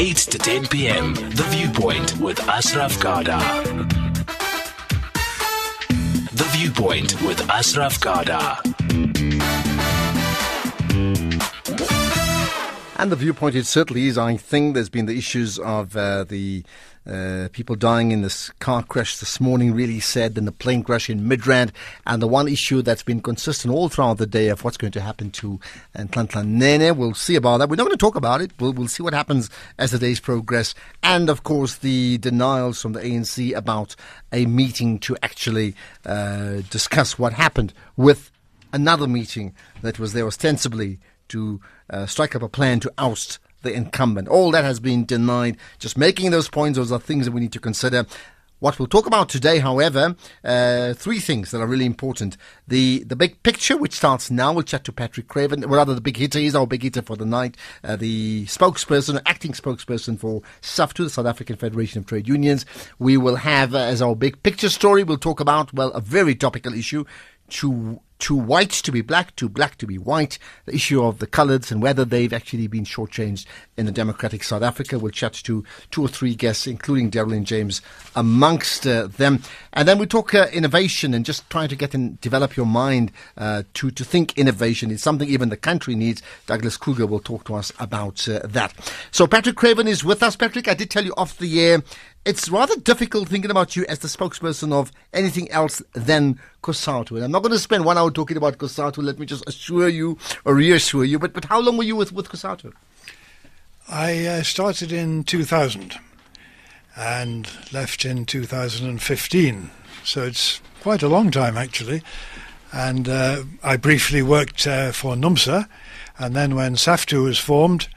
8 to 10 p.m. The Viewpoint with Ashraf Garda. The Viewpoint with Ashraf Garda. And the viewpoint, it certainly is. I think there's been the issues of uh, the uh, people dying in this car crash this morning, really sad, and the plane crash in Midrand. And the one issue that's been consistent all throughout the day of what's going to happen to Nhlanhla Nene. We'll see about that. We're not going to talk about it. We'll, we'll see what happens as the days progress. And of course, the denials from the ANC about a meeting to actually uh, discuss what happened with another meeting that was there ostensibly to uh, strike up a plan to oust the incumbent. All that has been denied. Just making those points, those are things that we need to consider. What we'll talk about today, however, uh, three things that are really important. The the big picture, which starts now, we'll chat to Patrick Craven. Rather, the big hitter is our big hitter for the night. Uh, the spokesperson, acting spokesperson for SAFTU, the South African Federation of Trade Unions. We will have uh, as our big picture story, we'll talk about, well, a very topical issue. To too white to be black, too black to be white, the issue of the colours and whether they've actually been shortchanged in the democratic South Africa. We'll chat to two or three guests, including Derelyn James amongst uh, them. And then we talk uh, innovation and just trying to get and develop your mind uh, to, to think innovation is something even the country needs. Douglas Kruger will talk to us about uh, that. So Patrick Craven is with us. Patrick, I did tell you off the air it's rather difficult thinking about you as the spokesperson of anything else than COSATU. And I'm not going to spend one hour talking about COSATU. Let me just assure you or reassure you. But but how long were you with with COSATU? I uh, started in 2000 and left in 2015. So it's quite a long time actually. And uh, I briefly worked uh, for NUMSA, and then when SAFTU was formed.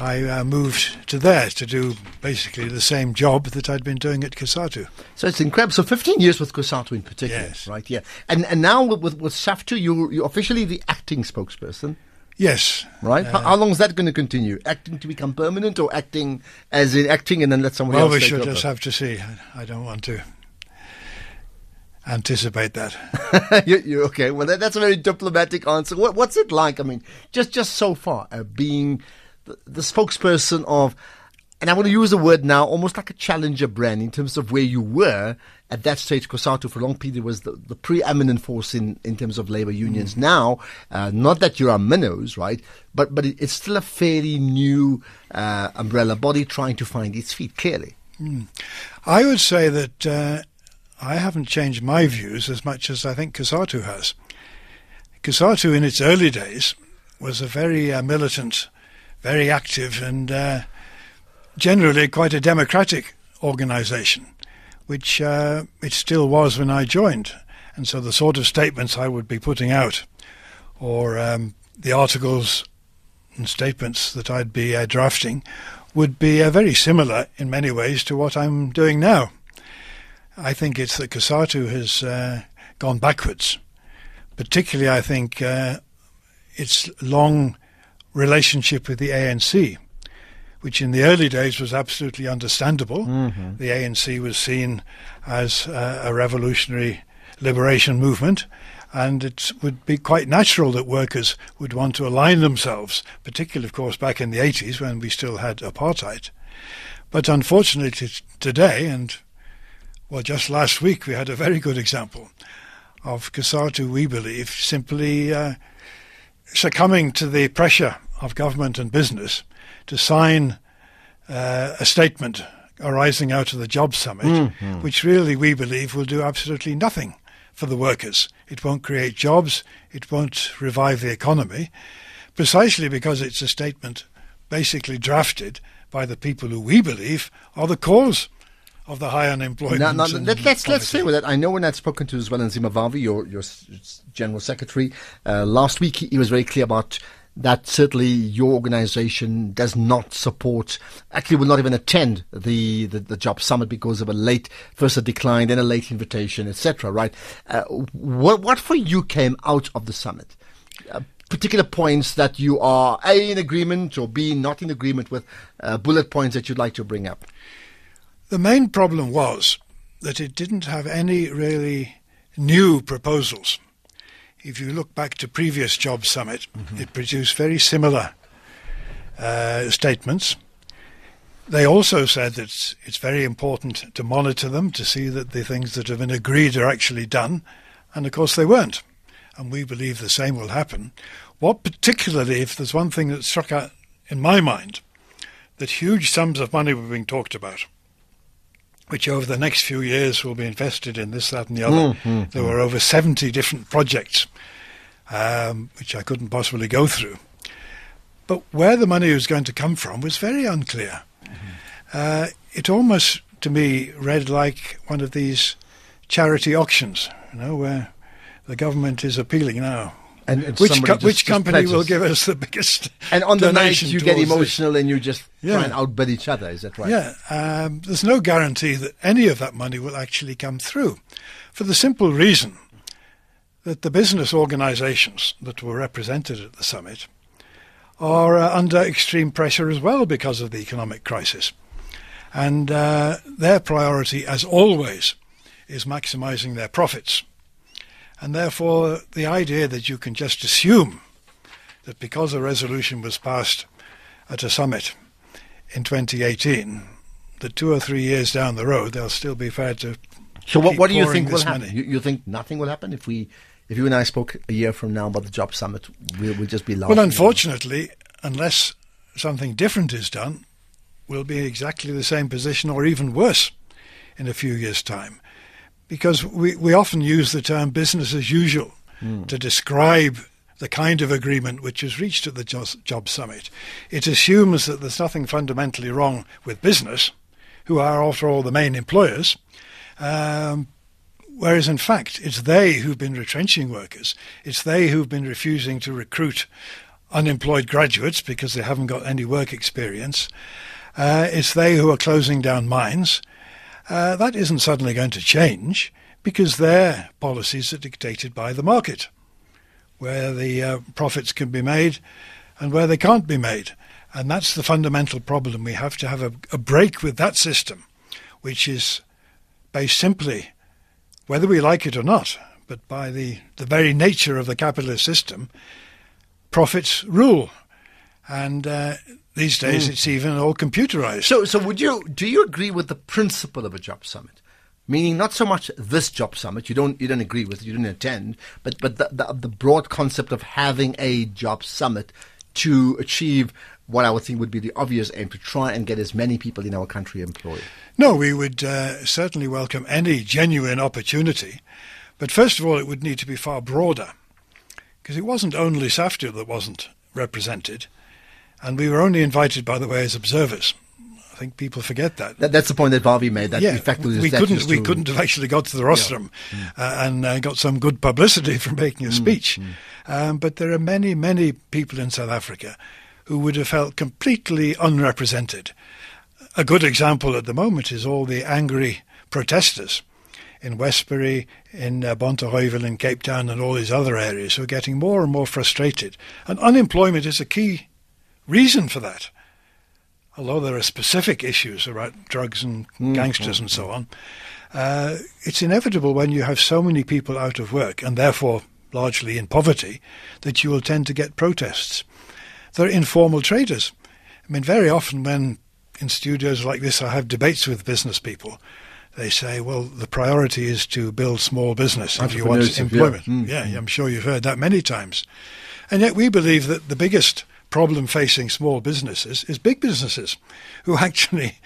I uh, moved to there to do basically the same job that I'd been doing at COSATU. So it's incredible. So 15 years with COSATU in particular, yes. right? Yeah. And and now with with SAFTU, you you're officially the acting spokesperson. Yes. Right. Uh, how, how, long is that going to continue? Acting to become permanent, or acting as in acting and then let someone well, else? Well, we should over? just have to see. I, I don't want to anticipate that. you, you, okay? Well, that, that's a very diplomatic answer. What, what's it like? I mean, just just so far, uh, being the, the spokesperson of, and I want to use the word now, almost like a challenger brand in terms of where you were at that stage. COSATU for a long period was the, the preeminent force in, in terms of labor unions. Mm. Now, uh, not that you're minnows, right? But but it, it's still a fairly new uh, umbrella body trying to find its feet. Clearly, mm. I would say that uh, I haven't changed my views as much as I think COSATU has. COSATU in its early days was a very uh, militant very active and uh, generally quite a democratic organisation, which uh, it still was when I joined. And so the sort of statements I would be putting out, or um, the articles and statements that I'd be uh, drafting, would be uh, very similar in many ways to what I'm doing now. I think it's that COSATU has uh, gone backwards. Particularly, I think uh, its long relationship with the ANC, which in the early days was absolutely understandable. Mm-hmm. The ANC was seen as uh, a revolutionary liberation movement, and it would be quite natural that workers would want to align themselves, particularly, of course, back in the 80s when we still had apartheid. But unfortunately, t- today, and well, just last week, we had a very good example of COSATU, we believe, simply uh, succumbing to the pressure of government and business to sign uh, a statement arising out of the Jobs Summit, mm-hmm. which really we believe will do absolutely nothing for the workers. It won't create jobs, it won't revive the economy, precisely because it's a statement basically drafted by the people who we believe are the cause of the high unemployment. Now, now let, us let's say with that. I know when I'd spoken to as well Nzima Vavi, your your general secretary, uh, last week, he was very clear about that certainly your organization does not support, actually will not even attend the, the, the, job summit because of a late, first a decline, then a late invitation, etc. Right? Uh, what, what for you came out of the summit? Uh, particular points that you are A, in agreement or B, not in agreement with, uh, bullet points that you'd like to bring up? The main problem was that it didn't have any really new proposals if you look back to previous Job Summit, mm-hmm. it produced very similar uh, statements. They also said that it's, it's very important to monitor them to see that the things that have been agreed are actually done, and of course they weren't. And we believe the same will happen. What particularly, if there's one thing that struck out in my mind, that huge sums of money were being talked about, which over the next few years will be invested in this, that, and the other. Mm-hmm. There were over 70 different projects, um, which I couldn't possibly go through. But where the money was going to come from was very unclear. Uh, it almost, to me, read like one of these charity auctions, you know, where the government is appealing now. And, Which, co- which company will give us the biggest And on the night you get towards this? emotional and you just Yeah. try and outbid each other. Is that right? Yeah, um, there's no guarantee that any of that money will actually come through, for the simple reason that the business organisations that were represented at the summit are uh, under extreme pressure as well because of the economic crisis, and uh, their priority, as always, is maximising their profits, and therefore the idea that you can just assume that because a resolution was passed at a summit in 2018 that two or three years down the road they'll still be fair to So what, what do you think will happen? You, you think nothing will happen if we, if you and I spoke a year from now about the job summit? We'll, we'll just be laughing. well unfortunately unless something different is done we'll be in exactly the same position or even worse in a few years time because we, we often use the term business as usual to describe the kind of agreement which was reached at the job summit. It assumes that there's nothing fundamentally wrong with business, who are, after all, the main employers, um, whereas in fact it's they who've been retrenching workers. It's they who've been refusing to recruit unemployed graduates because they haven't got any work experience. Uh, it's they who are closing down mines. Uh, that isn't suddenly going to change because their policies are dictated by the market, where the uh, profits can be made and where they can't be made. And that's the fundamental problem. We have to have a, a break with that system, which is based simply, whether we like it or not, but by the, the very nature of the capitalist system, profits rule. And uh, these days it's even all computerized. So, so would you do you agree with the principle of a job summit? Meaning, not so much this job summit. You don't you don't agree with it. You didn't attend, but but the, the the broad concept of having a job summit to achieve what I would think would be the obvious aim to try and get as many people in our country employed. No, we would uh, certainly welcome any genuine opportunity. But first of all, it would need to be far broader. Because it wasn't only SAFTU that wasn't represented. And we were only invited, by the way, as observers. I think people forget that. That, that's the point that Vavi made. That yeah, effectively we couldn't we couldn't have actually got to the rostrum uh, and uh, got some good publicity from making a speech. Um, but there are many many people in South Africa who would have felt completely unrepresented. A good example at the moment is all the angry protesters in Westbury, in uh, in Cape Town, and all these other areas who are getting more and more frustrated. And unemployment is a key reason for that. Although there are specific issues about drugs and gangsters and so on, uh, it's inevitable when you have so many people out of work and therefore largely in poverty that you will tend to get protests. They're informal traders. I mean, very often when in studios like this I have debates with business people, they say, well, the priority is to build small business if you want Entrepreneurship, yeah. employment. Mm, yeah, I'm sure you've heard that many times. And yet we believe that the biggest problem facing small businesses is big businesses who actually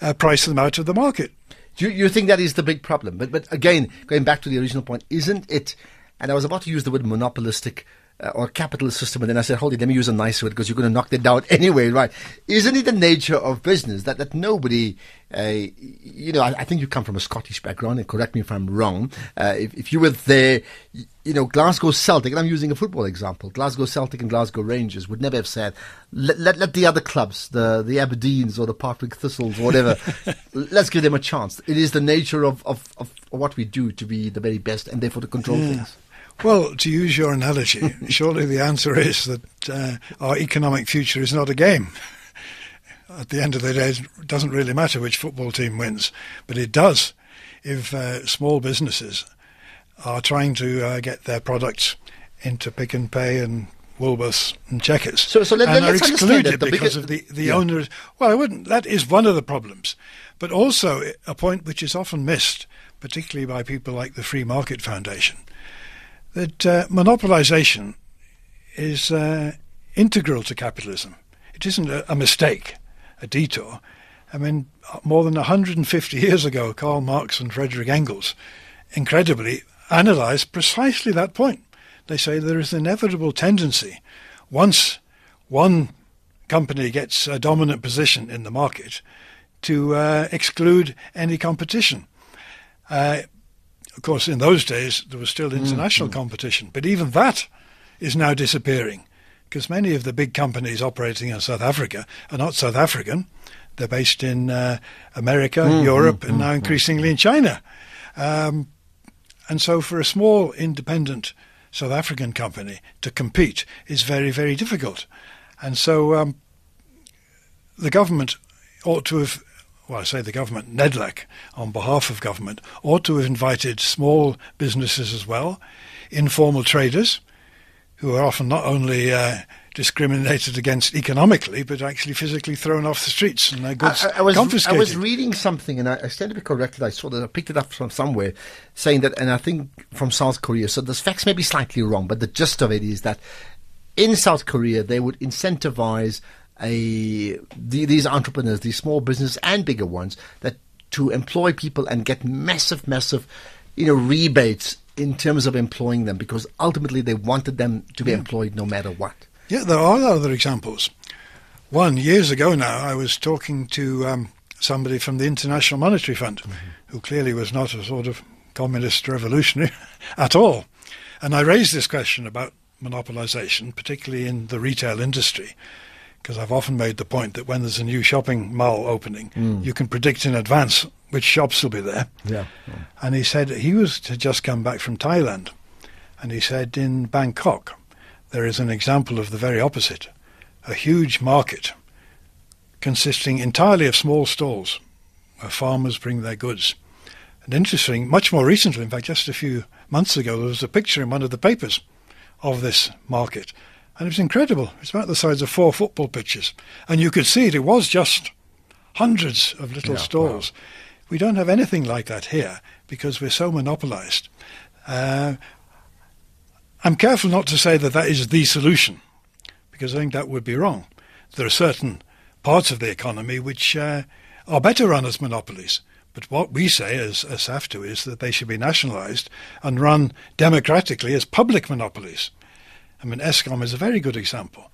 uh, price them out of the market. Do you, you think that is the big problem? But but again, going back to the original point, isn't it? And I was about to use the word monopolistic uh, or capitalist system, and then I said, hold it, let me use a nice word because you're going to knock that down anyway, right? Isn't it the nature of business that, that nobody, uh, you know, I, I think you come from a Scottish background, and correct me if I'm wrong. Uh, if, if you were there, you know, Glasgow Celtic, and I'm using a football example, Glasgow Celtic and Glasgow Rangers would never have said, let, let, let the other clubs, the, the Aberdeens or the Partick Thistles or whatever, let's give them a chance. It is the nature of, of, of what we do to be the very best and therefore to control things. Well, to use your analogy, surely the answer is that uh, our economic future is not a game. At the end of the day, it doesn't really matter which football team wins, but it does if uh, small businesses are trying to uh, get their products into Pick and Pay and Woolworths and Checkers. So- so let- and let's are excluded the because of the, the Yeah. owners. Well, I wouldn't. That is one of the problems, but also a point which is often missed, particularly by people like the Free Market Foundation, that uh, monopolization is uh, integral to capitalism. It isn't a, a mistake, a detour. I mean, more than 150 years ago, Karl Marx and Frederick Engels incredibly analyzed precisely that point. They say there is an inevitable tendency, once one company gets a dominant position in the market, to uh, exclude any competition. Uh, of course, in those days, there was still international competition, but even that is now disappearing because many of the big companies operating in South Africa are not South African. They're based in uh, America, Europe, and now increasingly in China. Um, and so, for a small independent South African company to compete is very, very difficult. And so, um, the government ought to have, well, I say the government, NEDLAC, on behalf of government, ought to have invited small businesses as well, informal traders, who are often not only uh, discriminated against economically, but actually physically thrown off the streets and their goods I, I was, confiscated. I was reading something, and I, I stand to be corrected. I saw that I picked it up from somewhere, saying that, and I think from South Korea. So the facts may be slightly wrong, but the gist of it is that in South Korea they would incentivize a the, these entrepreneurs, these small business and bigger ones, that to employ people and get massive, massive, you know, rebates in terms of employing them because ultimately they wanted them to be employed no matter what. Yeah, there are other examples. One, years ago now, I was talking to um, somebody from the International Monetary Fund, who clearly was not a sort of communist revolutionary at all. And I raised this question about monopolization, particularly in the retail industry, because I've often made the point that when there's a new shopping mall opening, hmm. you can predict in advance which shops will be there. Yeah. And he said he was to just come back from Thailand. And he said in Bangkok, there is an example of the very opposite a huge market consisting entirely of small stalls where farmers bring their goods. And interesting, much more recently, in fact, just a few months ago, there was a picture in one of the papers of this market. And it was incredible. It's about the size of four football pitches. And you could see it, it was just hundreds of little Yeah, stalls. We don't have anything like that here because we're so monopolized. Uh, I'm careful not to say that that is the solution because I think that would be wrong. There are certain parts of the economy which uh, are better run as monopolies. But what we say as, as SAFTU is that they should be nationalised and run democratically as public monopolies. I mean, Eskom is a very good example.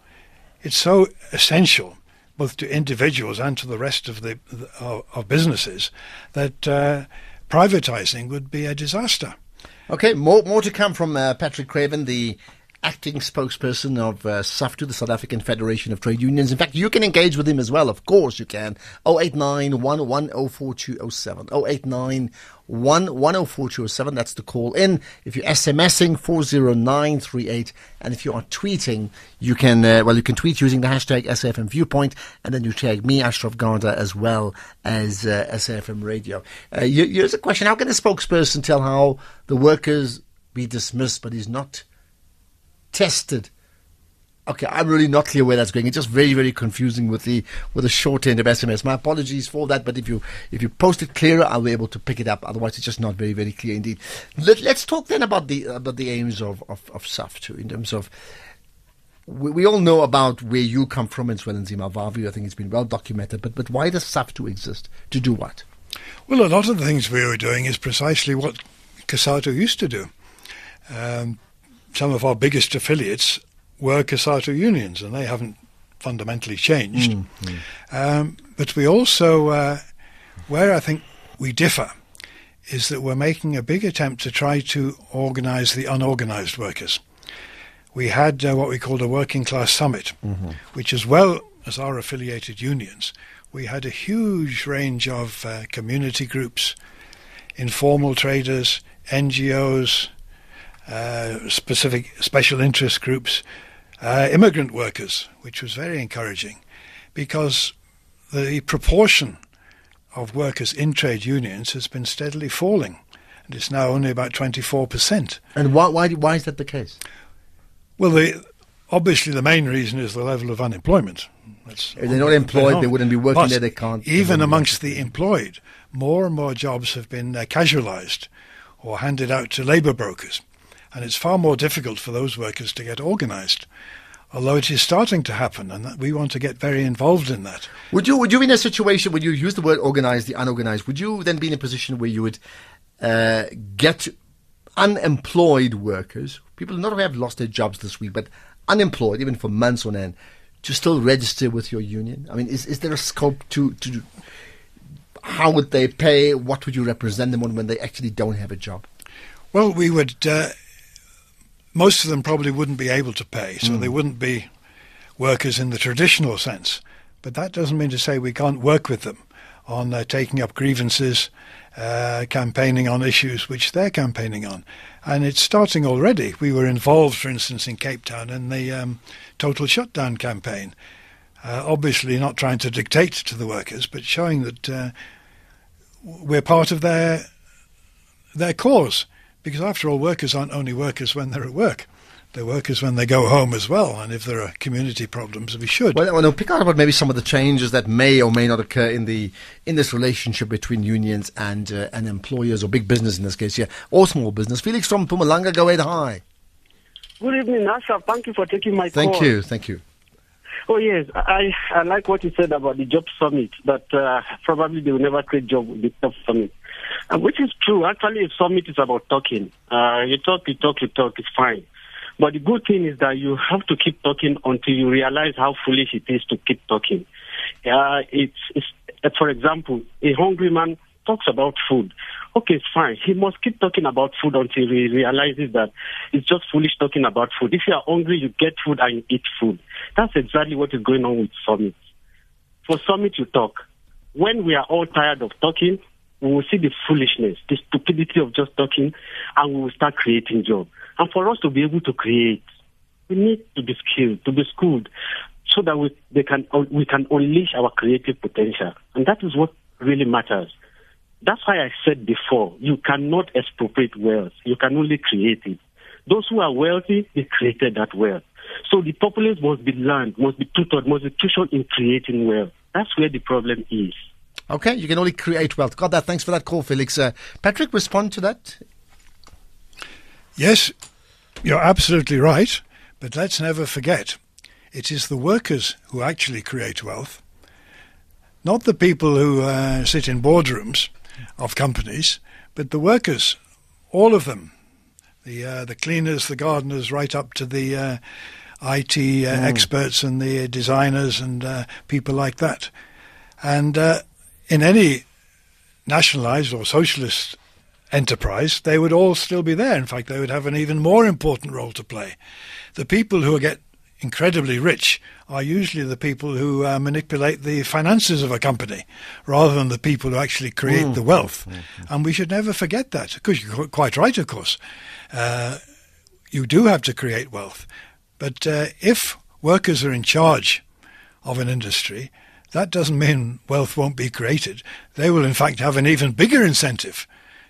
It's so essential, both to individuals and to the rest of the, of, of businesses, that uh, privatising would be a disaster. Okay, more more to come from uh, Patrick Craven, the acting spokesperson of uh, SAFTU, the South African Federation of Trade Unions. In fact, you can engage with him as well. Of course, you can. 089 1104207. 089 1104207. That's the call in. If you're SMSing 40938, and if you are tweeting, you can, uh, well, you can tweet using the hashtag SAFM Viewpoint, and then you tag me, Ashraf Garda, as well as uh, SAFM Radio. Uh, here- here's a question How can a spokesperson tell how the workers be dismissed, but he's not tested. Okay, I'm really not clear where that's going. It's just very, very confusing with the with the short end of SMS. My apologies for that, but if you if you post it clearer, I'll be able to pick it up. Otherwise, it's just not very, very clear indeed. Let, let's talk then about the about the aims of of, of SAFTU, in terms of. We, we all know about where you come from in Sweden, Zimbabwe. I think it's been well documented. But but why does SAFTU exist? To do what? Well, a lot of the things we were doing is precisely what COSATU used to do. Um, some of our biggest affiliates were COSATU unions, and they haven't fundamentally changed. Um, but we also, uh, where I think we differ, is that we're making a big attempt to try to organise the unorganised workers. We had uh, what we called a working class summit, which, as well as our affiliated unions, we had a huge range of uh, community groups, informal traders, NGOs, uh, specific special interest groups, uh, immigrant workers, which was very encouraging because the proportion of workers in trade unions has been steadily falling. And it's now only about 24%. And why why why is that the case? Well, the, obviously, the main reason is the level of unemployment. That's if they're not employed, they wouldn't be working but there. They can't. Even amongst the employed, more and more jobs have been uh, casualised or handed out to labour brokers, and it's far more difficult for those workers to get organised. Although it is starting to happen, and we want to get very involved in that. Would you would you be in a situation when you use the word organised, the unorganised? Would you then be in a position where you would uh, get unemployed workers, people not only have lost their jobs this week, but unemployed even for months on end, to still register with your union? I mean, is, is there a scope to, to how would they pay? What would you represent them on when they actually don't have a job? Well, we would. Uh, most of them probably wouldn't be able to pay, so mm. they wouldn't be workers in the traditional sense. But that doesn't mean to say we can't work with them on uh, taking up grievances, uh, campaigning on issues which they're campaigning on. And it's starting already. We were involved, for instance, in Cape Town in the um, total shutdown campaign. Uh, obviously, not trying to dictate to the workers, but showing that uh, we're part of their their cause. Because after all, workers aren't only workers when they're at work. They're workers when they go home as well. And if there are community problems, we should. Well, well, pick out about maybe some of the changes that may or may not occur in the in this relationship between unions and uh, and employers or big business in this case, yeah, or small business. Felix from Mpumalanga, go ahead. Hi. Good evening, Asha. Thank you for taking my thank call. Thank you. Thank you. Oh yes, I I like what you said about the job summit. That uh, probably they will never create job with the job summit, uh, which is true. Actually, a summit is about talking. Uh, you talk, you talk, you talk. It's fine. But the good thing is that you have to keep talking until you realize how foolish it is to keep talking. Uh, it's, it's, for example, a hungry man talks about food. Okay, fine. He must keep talking about food until he realizes that it's just foolish talking about food. If you are hungry, you get food and you eat food. That's exactly what is going on with Summit. For Summit, you talk. When we are all tired of talking, we will see the foolishness, the stupidity of just talking, and we will start creating jobs. And for us to be able to create, we need to be skilled, to be schooled, so that we, they can, uh, we can unleash our creative potential. And that is what really matters. That's why I said before, you cannot expropriate wealth. You can only create it. Those who are wealthy, they created that wealth. So the populace must be learned, must be tutored, must be tutored in creating wealth. That's where the problem is. Okay, you can only create wealth. Got that. Thanks for that call, Felix. Uh, Patrick, respond to that. Yes, you're absolutely right. But let's never forget, it is the workers who actually create wealth, not the people who uh, sit in boardrooms of companies, but the workers, all of them, the uh, the cleaners, the gardeners, right up to the uh, IT uh, mm. experts and the designers and uh, people like that. And uh, in any nationalized or socialist enterprise, they would all still be there. In fact, they would have an even more important role to play. The people who get incredibly rich are usually the people who uh, manipulate the finances of a company rather than the people who actually create mm. the wealth. Mm-hmm. And we should never forget that, because you're quite right, of course. Uh, you do have to create wealth. But uh, if workers are in charge of an industry, that doesn't mean wealth won't be created. They will, in fact, have an even bigger incentive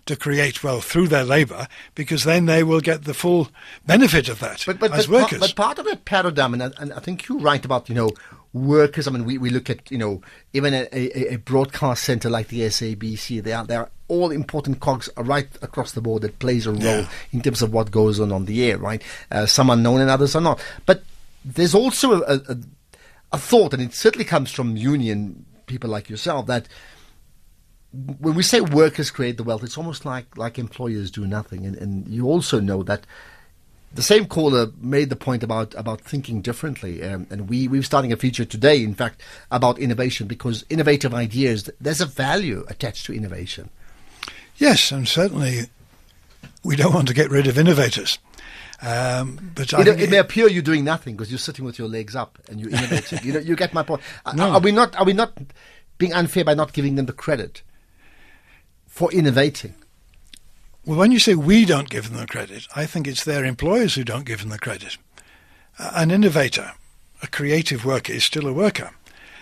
to create wealth through their labour because then they will get the full benefit of that but, but, as but, workers. But part of that paradigm, and I, and I think you're right about, you know, workers. I mean, we, we look at, you know, even a, a, a broadcast centre like the SABC, they are, they are all important cogs right across the board that plays a role yeah. in terms of what goes on on the air, right? Uh, some are known and others are not. But there's also a, a, a thought, and it certainly comes from union people like yourself, that when we say workers create the wealth, it's almost like, like employers do nothing. And, and you also know that the same caller made the point about, about thinking differently. Um, and we, we're starting a feature today, in fact, about innovation because innovative ideas, there's a value attached to innovation. Yes, and certainly we don't want to get rid of innovators. Um, but it, it, may appear you're doing nothing because you're sitting with your legs up and you're innovating. you know, you get my point. No. Are, are we not? Are we not being unfair by not giving them the credit? for innovating? Well, when you say we don't give them the credit, I think it's their employers who don't give them the credit. Uh, an innovator, a creative worker, is still a worker.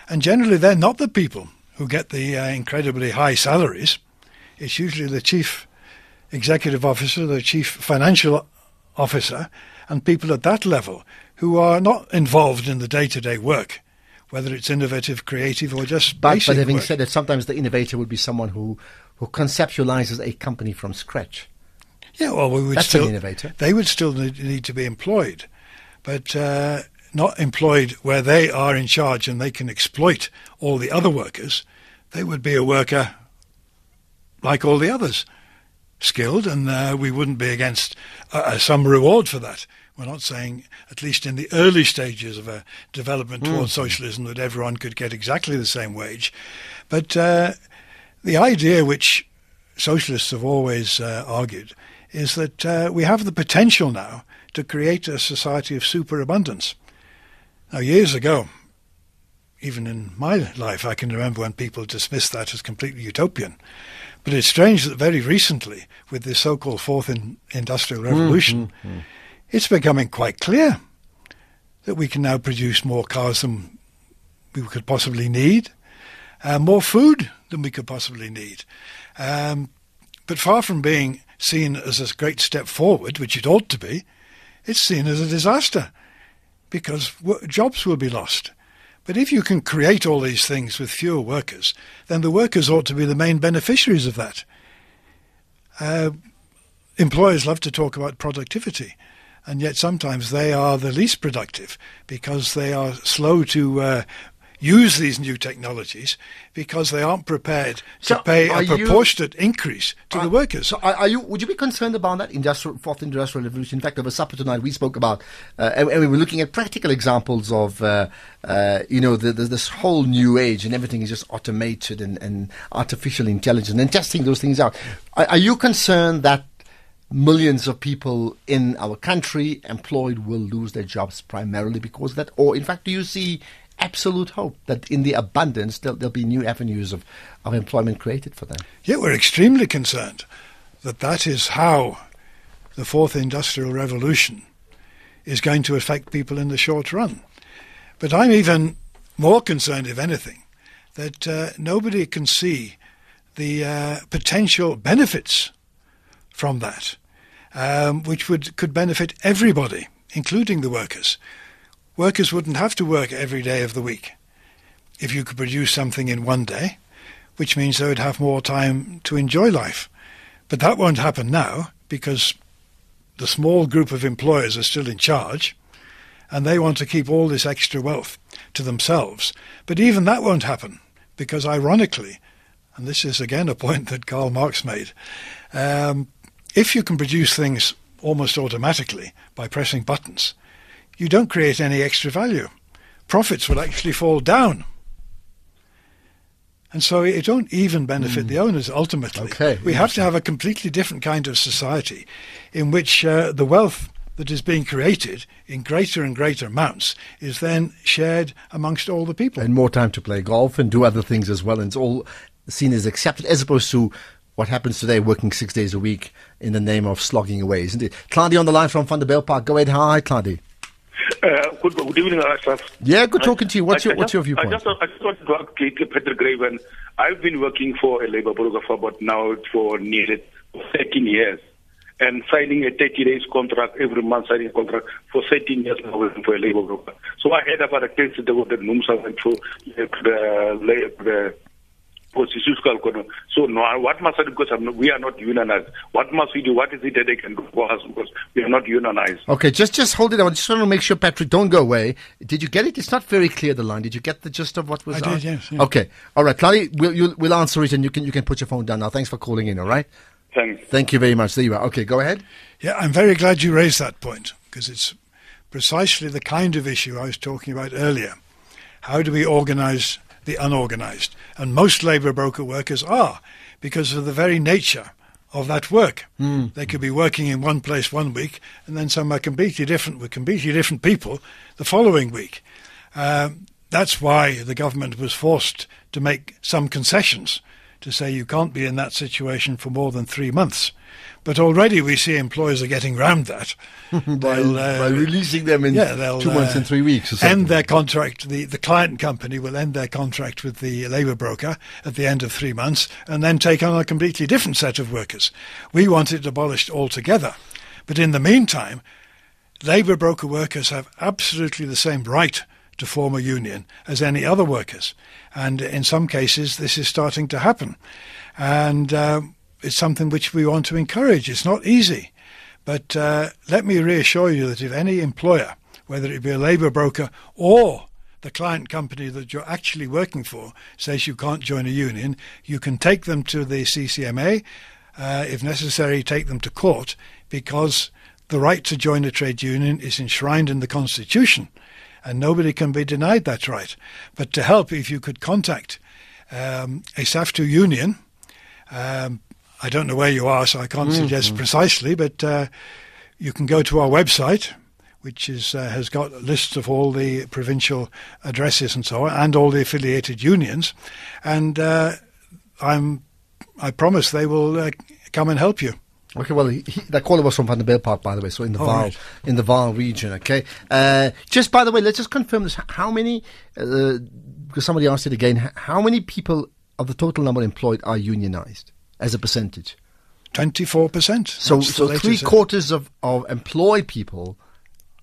And generally, they're not the people who get the uh, incredibly high salaries. It's usually the chief executive officer, the chief financial officer, and people at that level who are not involved in the day-to-day work, whether it's innovative, creative, or just But, basic but having work. said that, sometimes the innovator would be someone who, who conceptualizes a company from scratch. yeah, well, we would That's an innovator. they would still need, need to be employed, but uh, not employed where they are in charge and they can exploit all the other workers. They would be a worker like all the others, skilled, and uh, we wouldn't be against uh, some reward for that. We're not saying, at least in the early stages of a development towards socialism, that everyone could get exactly the same wage. But uh, the idea which socialists have always uh, argued is that uh, we have the potential now to create a society of superabundance. Now, years ago, even in my life, I can remember when people dismissed that as completely utopian. But it's strange that very recently, with this so-called fourth in- industrial revolution, it's becoming quite clear that we can now produce more cars than we could possibly need, uh, more food than we could possibly need. Um, but far from being seen as a great step forward, which it ought to be, it's seen as a disaster because w- jobs will be lost. But if you can create all these things with fewer workers, then the workers ought to be the main beneficiaries of that. Uh, employers love to talk about productivity, and yet sometimes they are the least productive because they are slow to uh, use these new technologies because they aren't prepared to pay a you- proportionate increase to the workers. So, are, are you? Would you be concerned about that industrial fourth industrial revolution? In fact, over supper tonight, we spoke about, uh, and, and we were looking at practical examples of, uh, uh, you know, the, the, this whole new age, and everything is just automated and, and artificial intelligence, and testing those things out. Are, are you concerned that millions of people in our country employed will lose their jobs primarily because of that, or in fact, do you see? Absolute hope that in the abundance there'll, there'll be new avenues of, of employment created for them. Yet we're extremely concerned that that is how the fourth industrial revolution is going to affect people in the short run. But I'm even more concerned, if anything, that uh, nobody can see the uh, potential benefits from that, um, which would could benefit everybody, including the workers. Workers wouldn't have to work every day of the week if you could produce something in one day which means they would have more time to enjoy life. But that won't happen now because the small group of employers are still in charge and they want to keep all this extra wealth to themselves. But even that won't happen because, ironically, and this is again a point that Karl Marx made, um, if you can produce things almost automatically by pressing buttons, you don't create any extra value. Profits will actually fall down. And so it don't even benefit the owners ultimately. Okay, We have to have a completely different kind of society in which uh, the wealth that is being created in greater and greater amounts is then shared amongst all the people. and more time to play golf and do other things as well. And it's all seen as accepted, as opposed to what happens today, working six days a week in the name of slogging away, isn't it? Claudia on the line from Vanderbijlpark. Go ahead. Hi, Claudia. Uh, good, good evening, Ashraf. Yeah, good talking to you. What's I- your I What's your viewpoint? I just, I just want to ask Peter Graven. I've been working for a labor broker for about now for nearly 13 years and signing a 30 days contract every month, signing a contract for 13 years now working for a labor broker. So I heard about a case that the NUMSA went through uh, the, the constitutional court. So no, what must I do? Because I'm not, we are not unionized. What must we do? What is it that they can do for us? Because we are not unionized. Okay, just just hold it I Just want to make sure, Patrick, don't go away. Did you get it? It's not very clear the line. Did you get the gist of what was? I did, asked? yes. Okay, all right, Claudia, we'll you'll, we'll answer it, and you can you can put your phone down now. Thanks for calling in. All right. Thanks. Thank you very much. There you are. Okay, go ahead. Yeah, I'm very glad you raised that point because it's precisely the kind of issue I was talking about earlier. How do we organise the unorganised? And most labour broker workers are because of the very nature of that work. They could be working in one place one week and then somewhere completely different with completely different people the following week. Um, that's why the government was forced to make some concessions to say you can't be in that situation for more than three months. But already we see employers are getting round that. By, uh, by releasing them in yeah, two months uh, and three weeks. End their contract. The the client company will end their contract with the labour broker at the end of three months, and then take on a completely different set of workers. We want it abolished altogether, but in the meantime, labour broker workers have absolutely the same right to form a union as any other workers. And in some cases, this is starting to happen. And uh, it's something which we want to encourage. It's not easy. But uh, let me reassure you that if any employer, whether it be a labour broker or the client company that you're actually working for says you can't join a union, you can take them to the CCMA, uh, if necessary, take them to court, because the right to join a trade union is enshrined in the Constitution, and nobody can be denied that right. But to help, if you could contact um, a SAFTU union, um, I don't know where you are, so I can't mm-hmm. suggest precisely, but uh, you can go to our website, which is uh, has got lists of all the provincial addresses and so on, and all the affiliated unions, and uh, I'm I promise they will uh, come and help you. Okay, well, he, that caller was from Vanderbijlpark, by the way, so in the oh, Vaal, right. in the Vaal region. Okay, uh, just by the way, let's just confirm this. How many? Uh, because somebody asked it again. How many people of the total number employed are unionized as a percentage? Twenty-four percent. So, so three quarters of, of employed people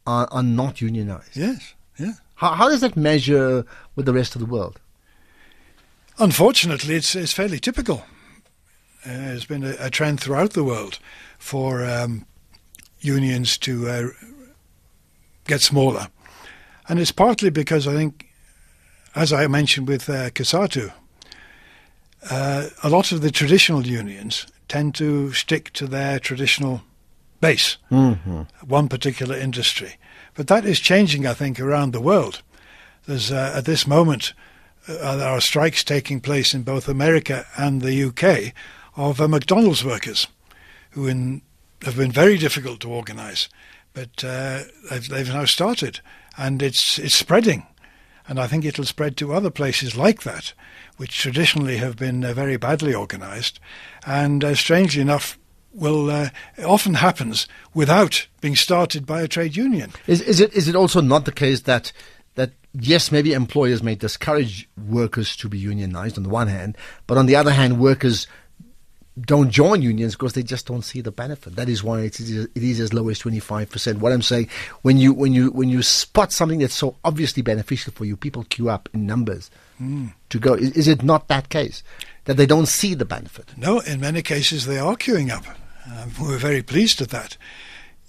are, are not unionized. Yes, yeah. How, how does that measure with the rest of the world? Unfortunately, it's, it's fairly typical. Uh, there's been a, a, trend throughout the world for um, unions to uh, get smaller. And it's partly because I think, as I mentioned with uh, COSATU, uh, a lot of the traditional unions tend to stick to their traditional base, mm-hmm. one particular industry. But that is changing, I think, around the world. There's uh, at this moment uh, there are strikes taking place in both America and the UK of uh, McDonald's workers, who in, have been very difficult to organise, but uh, they've, they've now started, and it's it's spreading, and I think it'll spread to other places like that, which traditionally have been uh, very badly organised, and uh, strangely enough, will uh, often happens without being started by a trade union. Is, is it is it also not the case that that yes, maybe employers may discourage workers to be unionized on the one hand, but on the other hand, workers don't join unions because they just don't see the benefit. That is why it is, it is as low as twenty five percent. What I'm saying, when you when you when you spot something that's so obviously beneficial for you, people queue up in numbers mm. to go. Is, is, it not that case that they don't see the benefit? No, in many cases they are queuing up. Um, we're very pleased at that.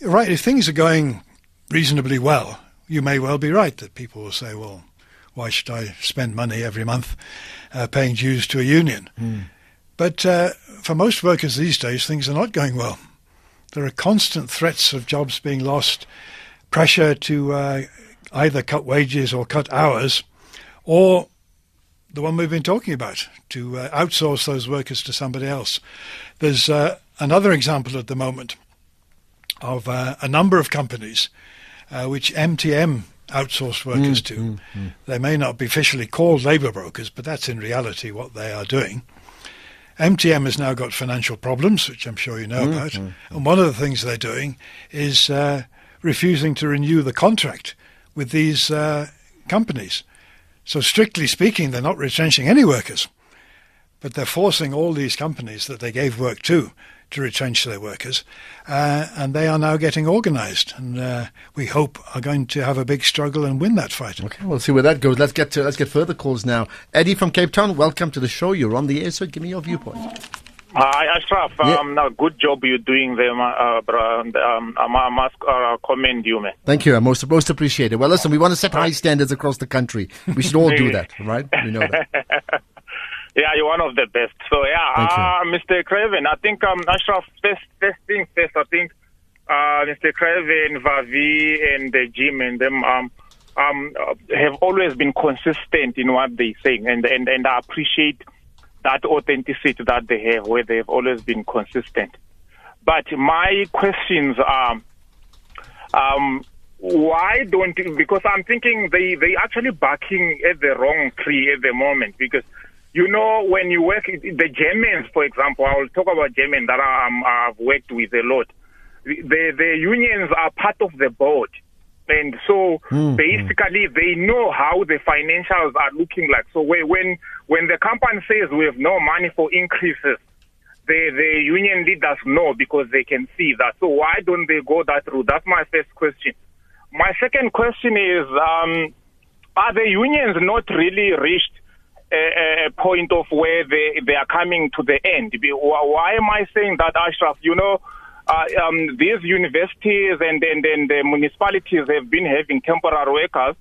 Right, if things are going reasonably well, you may well be right that people will say, well, why should I spend money every month uh, paying dues to a union? Mm. But uh, for most workers these days, things are not going well. There are constant threats of jobs being lost, pressure to uh, either cut wages or cut hours, or the one we've been talking about, to uh, outsource those workers to somebody else. There's uh, another example at the moment of uh, a number of companies uh, which MTN outsourced workers mm, to. Mm, mm. They may not be officially called labour brokers, but that's in reality what they are doing. MTN has now got financial problems, which I'm sure you know mm, about. Mm, and one of the things they're doing is uh, refusing to renew the contract with these uh, companies. So, strictly speaking, they're not retrenching any workers, but they're forcing all these companies that they gave work to to retrench their workers, uh, and they are now getting organised, and uh, we hope are going to have a big struggle and win that fight. Okay, we'll see where that goes. Let's get to let's get further calls now. Eddie from Cape Town, welcome to the show. You're on the air, so give me your viewpoint. Hi, Ashraf. Yeah. Um, now, good job you're doing there, uh. Um, I must uh, commend you, man. Thank you. I most most appreciate it. Well, listen, we want to set high standards across the country. We should all do that, right? We know that. Yeah, you're one of the best. So yeah, uh, Mr. Craven, I think um, Ashraf, first, first thing first, I think uh, Mr. Craven, Vavi, and the Jim and them um, um, have always been consistent in what they're saying, and and and I appreciate that authenticity that they have, where they've always been consistent. But my questions are. Um, why don't because I'm thinking they they actually barking at the wrong tree at the moment because you know, when you work, the Germans, for example, I will talk about Germans that um, I've worked with a lot. The, the unions are part of the board. And so mm-hmm. basically they know how the financials are looking like. So when, when the company says we have no money for increases, the, the union leaders know because they can see that. So why don't they go that route? That's my first question. My second question is, um, are the unions not really reached a, a, point of where they, they are coming to the end? Why am I saying that, Ashraf? You know, uh, um, these universities and, and, and the municipalities have been having temporary workers.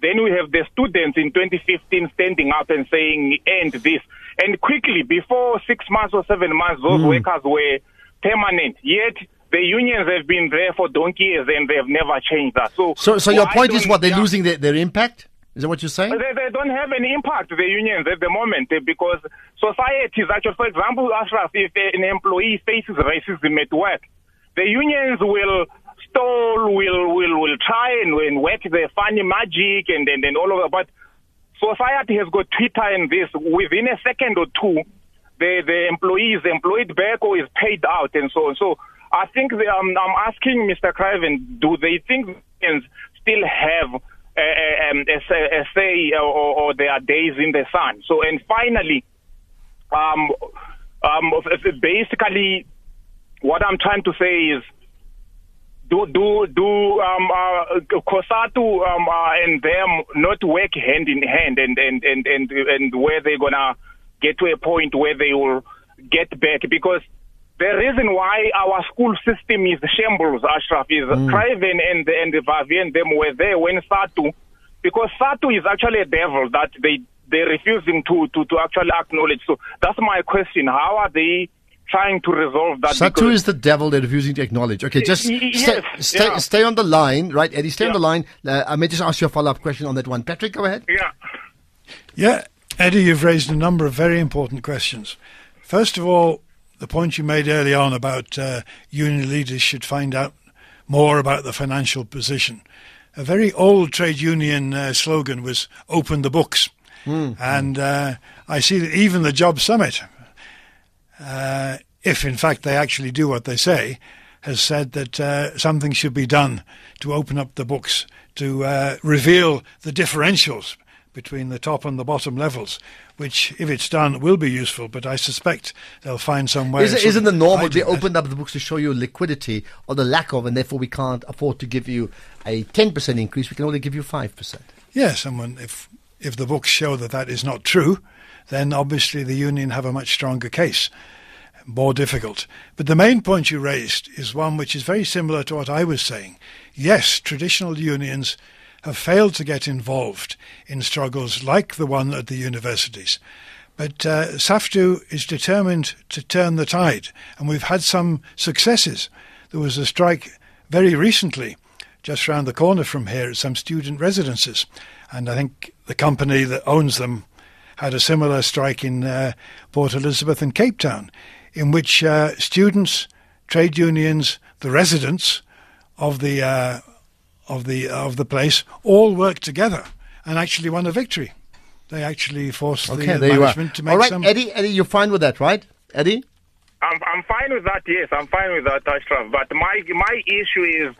Then we have the students in 2015 standing up and saying, end this. And quickly, before six months or seven months, those mm. workers were permanent. Yet the unions have been there for donkey years and they have never changed that. So, so, so your point is what they're losing their, their impact. Is that what you're saying? They, they don't have any impact, the unions, at the moment, because society is actually, for example, Ashraf, if an employee faces racism at work, the unions will stall, will will will try and, and work the funny magic and, and, and all of that. But society has got Twitter and this. Within a second or two, the, the employee is employed back or is paid out and so on. So I think um, I'm asking Mr. Craven, do they think unions still have a, a say or, or, their days in the sun? So, and finally, um, um, basically, what I'm trying to say is, do do do um, uh, COSATU um, uh, and them not work hand in hand and and and and, and where they're gonna get to a point where they will get back because the reason why our school system is shambles, Ashraf, is mm. Craven and and Vavi and them were there when SADTU, because SADTU is actually a devil that they they're refusing to, to, to actually acknowledge. So that's my question. How are they trying to resolve that. SADTU is the devil they're refusing to acknowledge. Okay, just yes, stay, stay, yeah. stay, on the line, right, Eddie? Stay yeah. on the line. Uh, I may just ask you a follow up question on that one. Patrick, go ahead. Yeah. Yeah, Eddie, you've raised a number of very important questions. First of all, the point you made early on about uh, union leaders should find out more about the financial position. A very old trade union uh, slogan was "Open the books," mm. and uh, I see that even the Job Summit uh, if in fact they actually do what they say, has said that uh, something should be done to open up the books to uh, reveal the differentials between the top and the bottom levels, which, if it's done, will be useful. But I suspect they'll find some way. Is, not the normal they opened up the books to show you liquidity or the lack of, and therefore we can't afford to give you a ten percent increase. We can only give you five percent. Yes, and when, if if the books show that that is not true, then obviously the union have a much stronger case more difficult. But the main point you raised is one which is very similar to what I was saying. Yes, traditional unions have failed to get involved in struggles like the one at the universities. But uh, SAFTU is determined to turn the tide, and we've had some successes. There was a strike very recently, just round the corner from here, at some student residences, and I think the company that owns them had a similar strike in uh, Port Elizabeth and Cape Town in which uh, students, trade unions, the residents of the uh, of the of the place all worked together and actually won a victory. They actually forced okay, the management to make all right, some. Eddie, Eddie, you're fine with that, right, Eddie? I'm I'm fine with that. Yes, I'm fine with that, Ashraf. But my my issue is,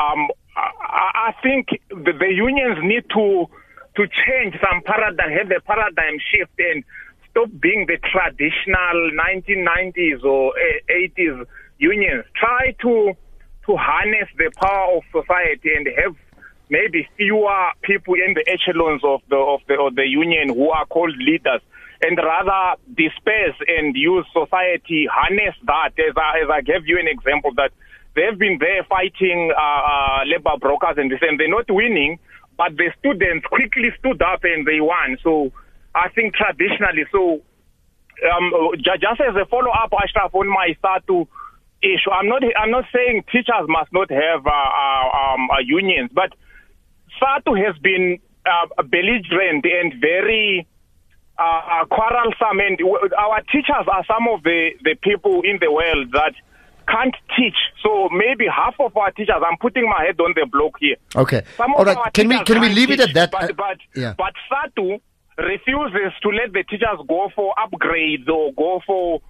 um, I, I think the, the unions need to to change some paradigm, have a paradigm shift and stop being the traditional 1990s or 80s unions. Try to to harness the power of society and have maybe fewer people in the echelons of the of the of the union who are called leaders and rather disperse and use society harness that as I, as I gave you an example that they've been there fighting uh, uh, labor brokers and this and they're not winning but the students quickly stood up and they won so I think traditionally. So, um, just as a follow up, Ashraf, on my SADTU issue, I'm not, I'm not saying teachers must not have uh, uh, um, uh, unions, but SADTU has been uh, belligerent and very uh, uh, quarrelsome, and our teachers are some of the, the people in the world that can't teach. So maybe half of our teachers, I'm putting my head on the block here. Okay. Some All right. Can we can we leave teach, it at that? But but, yeah. but refuses to let the teachers go for upgrades or go for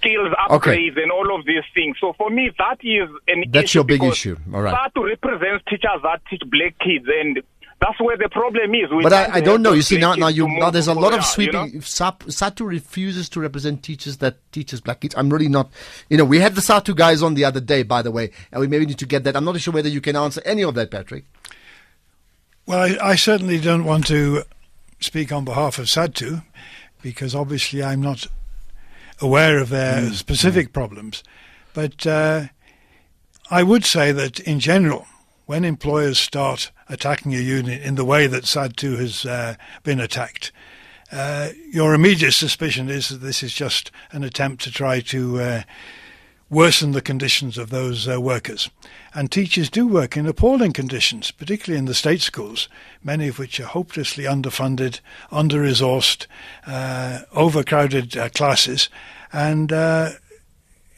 skills upgrades okay. and all of these things. So for me, that is an That's your big issue. All right. SADTU represents teachers that teach black kids and That's where the problem is. We but I, I don't know. You see now, now you now there's a lot of sweeping. You know? SADTU refuses to represent teachers that teaches black kids. I'm really not. You know, we had the SADTU guys on the other day, by the way, and we maybe need to get that. I'm not sure whether you can answer any of that, Patrick. Well, I, I certainly don't want to speak on behalf of SADTU because obviously I'm not aware of their specific problems. But uh, I would say that in general, when employers start attacking a union in the way that SADTU has uh, been attacked, uh, your immediate suspicion is that this is just an attempt to try to uh, worsen the conditions of those uh, workers. And teachers do work in appalling conditions, particularly in the state schools, many of which are hopelessly underfunded, under-resourced, uh, overcrowded uh, classes, and uh,